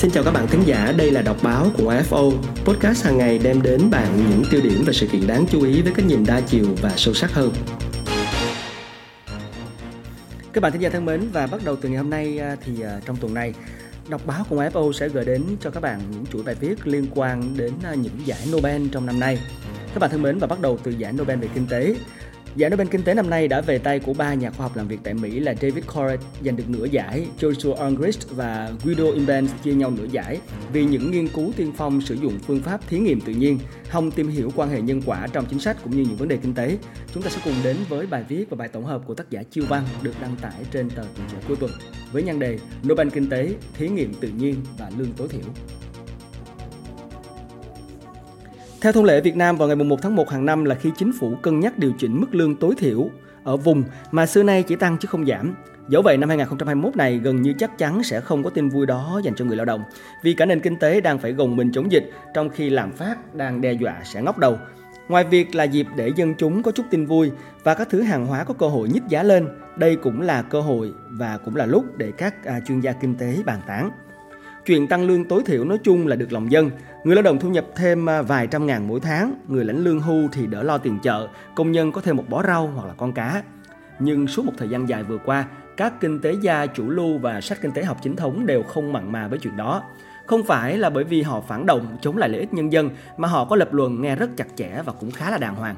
Xin chào các bạn thính giả, đây là đọc báo của AFO, podcast hàng ngày đem đến bạn những tiêu điểm và sự kiện đáng chú ý với cái nhìn đa chiều và sâu sắc hơn. Các bạn thính giả thân mến và bắt đầu từ ngày hôm nay à, thì à, trong tuần này Đọc báo cùng AFO sẽ gửi đến cho các bạn những chuỗi bài viết liên quan đến à, những giải Nobel trong năm nay. Các bạn thân mến và bắt đầu từ giải Nobel về kinh tế. Giải Nobel Kinh tế năm nay đã về tay của ba nhà khoa học làm việc tại Mỹ là David Corrett giành được nửa giải, Joshua Ungrist và Guido Imbens chia nhau nửa giải vì những nghiên cứu tiên phong sử dụng phương pháp thí nghiệm tự nhiên, hòng tìm hiểu quan hệ nhân quả trong chính sách cũng như những vấn đề kinh tế. Chúng ta sẽ cùng đến với bài viết và bài tổng hợp của tác giả Chiêu Văn được đăng tải trên tờ Tuổi Trẻ cuối tuần với nhan đề Nobel Kinh tế, thí nghiệm tự nhiên và lương tối thiểu. Theo thông lệ Việt Nam vào ngày 1 tháng 1 hàng năm là khi chính phủ cân nhắc điều chỉnh mức lương tối thiểu ở vùng mà xưa nay chỉ tăng chứ không giảm. Dẫu vậy năm 2021 này gần như chắc chắn sẽ không có tin vui đó dành cho người lao động vì cả nền kinh tế đang phải gồng mình chống dịch trong khi lạm phát đang đe dọa sẽ ngóc đầu. Ngoài việc là dịp để dân chúng có chút tin vui và các thứ hàng hóa có cơ hội nhích giá lên, đây cũng là cơ hội và cũng là lúc để các à, chuyên gia kinh tế bàn tán. Chuyện tăng lương tối thiểu nói chung là được lòng dân. Người lao động thu nhập thêm à, vài trăm ngàn mỗi tháng, người lãnh lương hưu thì đỡ lo tiền chợ, công nhân có thêm một bó rau hoặc là con cá. Nhưng suốt một thời gian dài vừa qua, các kinh tế gia chủ lưu và sách kinh tế học chính thống đều không mặn mà với chuyện đó. Không phải là bởi vì họ phản động chống lại lợi ích nhân dân mà họ có lập luận nghe rất chặt chẽ và cũng khá là đàng hoàng.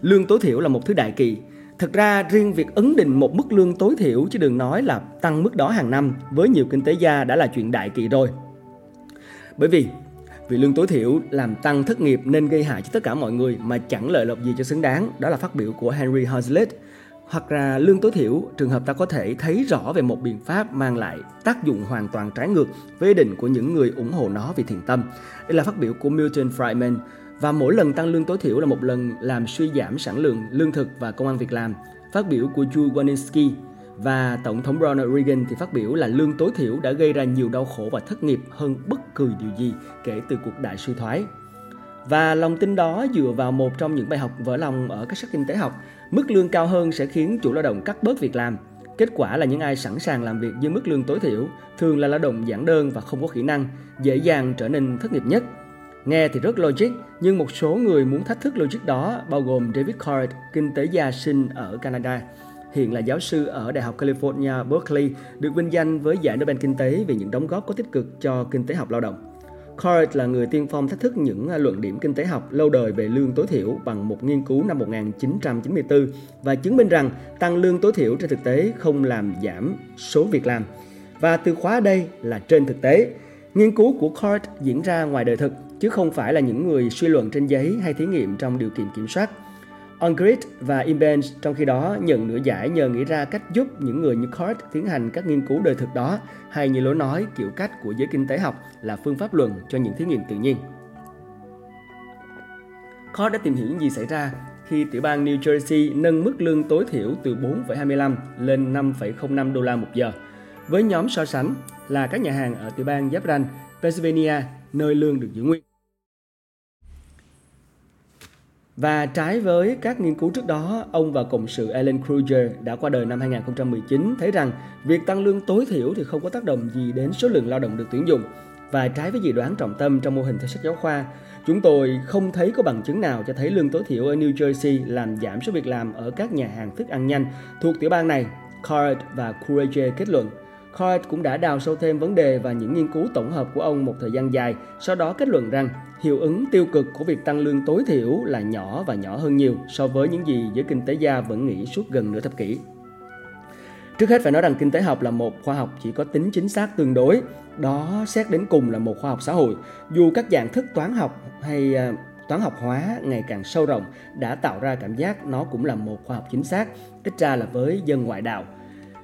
Lương tối thiểu là một thứ đại kỳ, Thực ra riêng việc ấn định một mức lương tối thiểu chứ đừng nói là tăng mức đó hàng năm với nhiều kinh tế gia đã là chuyện đại kỵ rồi. Bởi vì vì lương tối thiểu làm tăng thất nghiệp nên gây hại cho tất cả mọi người mà chẳng lợi lộc gì cho xứng đáng. Đó là phát biểu của Henry Hazlitt. Hoặc là lương tối thiểu, trường hợp ta có thể thấy rõ về một biện pháp mang lại tác dụng hoàn toàn trái ngược với ý định của những người ủng hộ nó vì thiện tâm. Đây là phát biểu của Milton Friedman, và mỗi lần tăng lương tối thiểu là một lần làm suy giảm sản lượng lương thực và công an việc làm. Phát biểu của Joe Walensky và Tổng thống Ronald Reagan thì phát biểu là lương tối thiểu đã gây ra nhiều đau khổ và thất nghiệp hơn bất cứ điều gì kể từ cuộc đại suy thoái. Và lòng tin đó dựa vào một trong những bài học vỡ lòng ở các sách kinh tế học, mức lương cao hơn sẽ khiến chủ lao động cắt bớt việc làm. Kết quả là những ai sẵn sàng làm việc dưới mức lương tối thiểu thường là lao động giản đơn và không có kỹ năng, dễ dàng trở nên thất nghiệp nhất – Nghe thì rất logic, nhưng một số người muốn thách thức logic đó bao gồm David Card, kinh tế gia sinh ở Canada, hiện là giáo sư ở Đại học California Berkeley, được vinh danh với giải Nobel Kinh tế vì những đóng góp có tích cực cho kinh tế học lao động. Card là người tiên phong thách thức những à, luận điểm kinh tế học lâu đời về lương tối thiểu bằng một nghiên cứu năm 1994 và chứng minh rằng tăng lương tối thiểu trên thực tế không làm giảm số việc làm. Và từ khóa đây là trên thực tế. Nghiên cứu của Card diễn ra ngoài đời thực chứ không phải là những người suy luận trên giấy hay thí nghiệm trong điều kiện kiểm soát. Ongrid và Imbens trong khi đó nhận nửa giải nhờ nghĩ ra cách giúp những người như Card tiến hành các nghiên cứu đời thực đó hay như lối nói kiểu cách của giới kinh tế học là phương pháp luận cho những thí nghiệm tự nhiên. Card đã tìm hiểu những gì xảy ra khi tiểu bang New Jersey nâng mức lương tối thiểu từ 4,25 lên 5,05 đô la một giờ. Với nhóm so sánh là các nhà hàng ở tiểu bang giáp ranh Pennsylvania, nơi lương được giữ nguyên. Và trái với các nghiên cứu trước đó, ông và cộng sự Alan Kruger đã qua đời năm 2019 thấy rằng việc tăng lương tối thiểu thì không có tác động gì đến số lượng lao động được tuyển dụng. Và trái với dự đoán trọng tâm trong mô hình theo sách giáo khoa, chúng tôi không thấy có bằng chứng nào cho thấy lương tối thiểu ở New Jersey làm giảm số việc làm ở các nhà hàng thức ăn nhanh thuộc tiểu bang này, Card và Kruger kết luận. Coit cũng đã đào sâu thêm vấn đề và những nghiên cứu tổng hợp của ông một thời gian dài, sau đó kết luận rằng hiệu ứng tiêu cực của việc tăng lương tối thiểu là nhỏ và nhỏ hơn nhiều so với những gì giới kinh tế gia vẫn nghĩ suốt gần nửa thập kỷ. Trước hết phải nói rằng kinh tế học là một khoa học chỉ có tính chính xác tương đối, đó xét đến cùng là một khoa học xã hội. Dù các dạng thức toán học hay à, toán học hóa ngày càng sâu rộng đã tạo ra cảm giác nó cũng là một khoa học chính xác, ít ra là với dân ngoại đạo –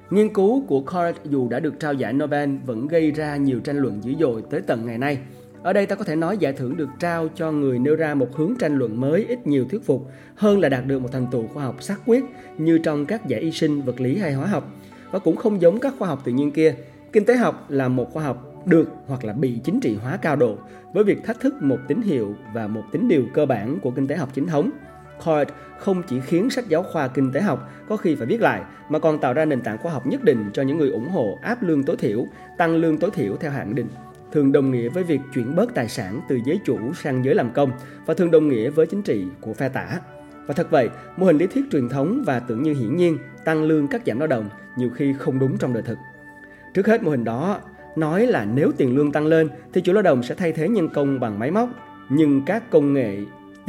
Nghiên cứu của Card dù đã được trao giải Nobel vẫn gây ra nhiều tranh luận dữ dội tới tận ngày nay. Ở đây ta có thể nói giải thưởng được trao cho người nêu ra một hướng tranh luận mới ít nhiều thuyết phục hơn là đạt được một thành tựu khoa học xác quyết như trong các giải y sinh, vật lý hay hóa học. Và cũng không giống các khoa học tự nhiên kia, kinh tế học là một khoa học được hoặc là bị chính trị hóa cao độ với việc thách thức một tín hiệu và một tính điều cơ bản của kinh tế học chính thống – Card không chỉ khiến sách giáo khoa kinh tế học có khi phải viết lại mà còn tạo ra nền tảng khoa học nhất định cho những người ủng hộ áp lương tối thiểu, tăng lương tối thiểu theo hạn định thường đồng nghĩa với việc chuyển bớt tài sản từ giới chủ sang giới làm công và thường đồng nghĩa với chính trị của phe tả. Và thật vậy, mô hình lý thuyết truyền thống và tưởng như hiển nhiên tăng lương cắt giảm lao động nhiều khi không đúng trong đời thực. Trước hết mô hình đó nói là nếu tiền lương tăng lên thì chủ lao động sẽ thay thế nhân công bằng máy móc, nhưng các công nghệ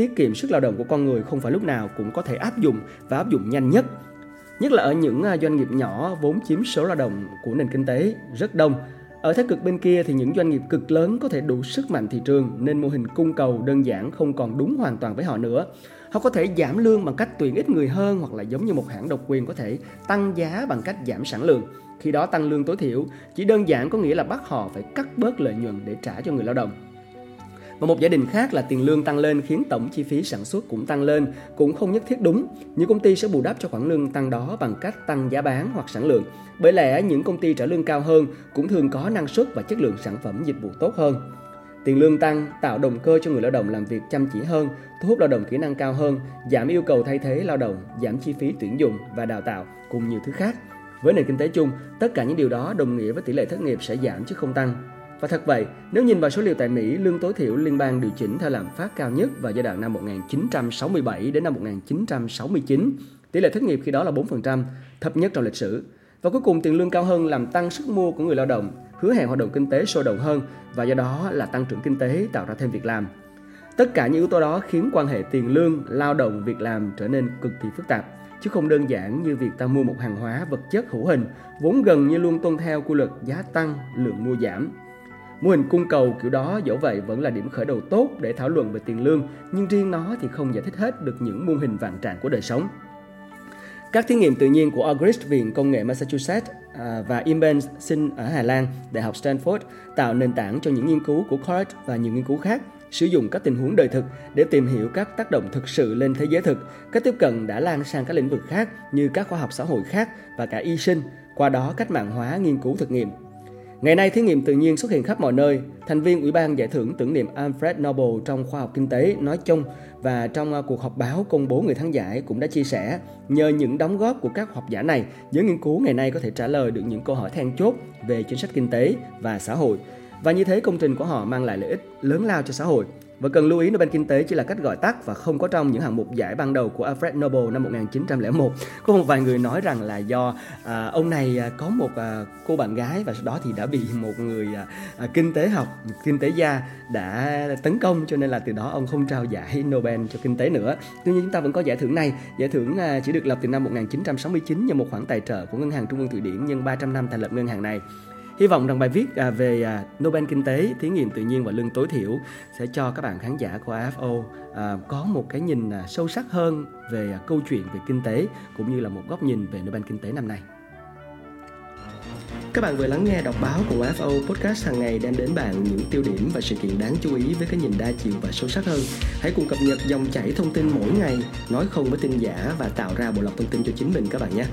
tiết kiệm sức lao động của con người không phải lúc nào cũng có thể áp dụng và áp dụng nhanh nhất. Nhất là ở những à, doanh nghiệp nhỏ vốn chiếm số lao động của nền kinh tế rất đông. Ở thế cực bên kia thì những doanh nghiệp cực lớn có thể đủ sức mạnh thị trường nên mô hình cung cầu đơn giản không còn đúng hoàn toàn với họ nữa. Họ có thể giảm lương bằng cách tuyển ít người hơn hoặc là giống như một hãng độc quyền có thể tăng giá bằng cách giảm sản lượng. Khi đó tăng lương tối thiểu chỉ đơn giản có nghĩa là bắt họ phải cắt bớt lợi nhuận để trả cho người lao động. Và một giả định khác là tiền lương tăng lên khiến tổng chi phí sản xuất cũng tăng lên, cũng không nhất thiết đúng. Những công ty sẽ bù đắp cho khoản lương tăng đó bằng cách tăng giá bán hoặc sản lượng. Bởi lẽ những công ty trả lương cao hơn cũng thường có năng suất và chất lượng sản phẩm dịch vụ tốt hơn. Tiền lương tăng tạo động cơ cho người lao động làm việc chăm chỉ hơn, thu hút lao động kỹ năng cao hơn, giảm yêu cầu thay thế lao động, giảm chi phí tuyển dụng và đào tạo cùng nhiều thứ khác. Với nền kinh tế chung, tất cả những điều đó đồng nghĩa với tỷ lệ thất nghiệp sẽ giảm chứ không tăng. Và thật vậy, nếu nhìn vào số liệu tại Mỹ, lương tối thiểu liên bang điều chỉnh theo lạm phát cao nhất vào giai đoạn năm 1967 đến năm 1969. Tỷ lệ thất nghiệp khi đó là 4%, thấp nhất trong lịch sử. Và cuối cùng tiền lương cao hơn làm tăng sức mua của người lao động, hứa hẹn hoạt động kinh tế sôi động hơn và do đó là tăng trưởng kinh tế tạo ra thêm việc làm. Tất cả những yếu tố đó khiến quan hệ tiền lương, lao động, việc làm trở nên cực kỳ phức tạp chứ không đơn giản như việc ta mua một hàng hóa vật chất hữu hình vốn gần như luôn tuân theo quy luật giá tăng, lượng mua giảm. Mô hình cung cầu kiểu đó dẫu vậy vẫn là điểm khởi đầu tốt để thảo luận về tiền lương, nhưng riêng nó thì không giải thích hết được những mô hình vạn trạng của đời sống. Các thí nghiệm tự nhiên của August Viện Công nghệ Massachusetts à, và Imben Sinh ở Hà Lan, Đại học Stanford tạo nền tảng cho những nghiên cứu của Cort và nhiều nghiên cứu khác sử dụng các tình huống đời thực để tìm hiểu các tác động thực sự lên thế giới thực. Các tiếp cận đã lan sang các lĩnh vực khác như các khoa học xã hội khác và cả y sinh, qua đó cách mạng hóa nghiên cứu thực nghiệm. Ngày nay, thí nghiệm tự nhiên xuất hiện khắp mọi nơi. Thành viên Ủy ban giải thưởng tưởng niệm Alfred Nobel trong khoa học kinh tế nói chung và trong à, cuộc họp báo công bố người thắng giải cũng đã chia sẻ nhờ những đóng góp của các học giả này, giới nghiên cứu ngày nay có thể trả lời được những câu hỏi then chốt về chính sách kinh tế và xã hội. Và như thế công trình của họ mang lại lợi ích lớn lao cho xã hội. Và cần lưu ý Nobel Kinh tế chỉ là cách gọi tắt và không có trong những hạng mục giải ban đầu của Alfred Nobel năm 1901. Có một vài người nói rằng là do à, ông này à, có một à, cô bạn gái và sau đó thì đã bị một người à, à, kinh tế học, kinh tế gia đã tấn công cho nên là từ đó ông không trao giải Nobel cho kinh tế nữa. Tuy nhiên chúng ta vẫn có giải thưởng này. Giải thưởng à, chỉ được lập từ năm 1969 nhờ một khoản tài trợ của Ngân hàng Trung ương Thụy Điển nhân 300 năm thành lập ngân hàng này. Hy vọng rằng bài viết à, về à, Nobel Kinh tế, thí nghiệm tự nhiên và lương tối thiểu sẽ cho các bạn khán giả của AFO à, có một cái nhìn sâu sắc hơn về câu chuyện về kinh tế cũng như là một góc nhìn về Nobel Kinh tế năm nay. Các bạn vừa lắng nghe đọc báo của AFO Podcast hàng ngày đem đến bạn những tiêu điểm và sự kiện đáng chú ý với cái nhìn đa chiều và sâu sắc hơn. Hãy cùng cập nhật dòng chảy thông tin mỗi ngày, nói không với tin giả và tạo ra bộ lọc thông tin cho chính mình các bạn nhé.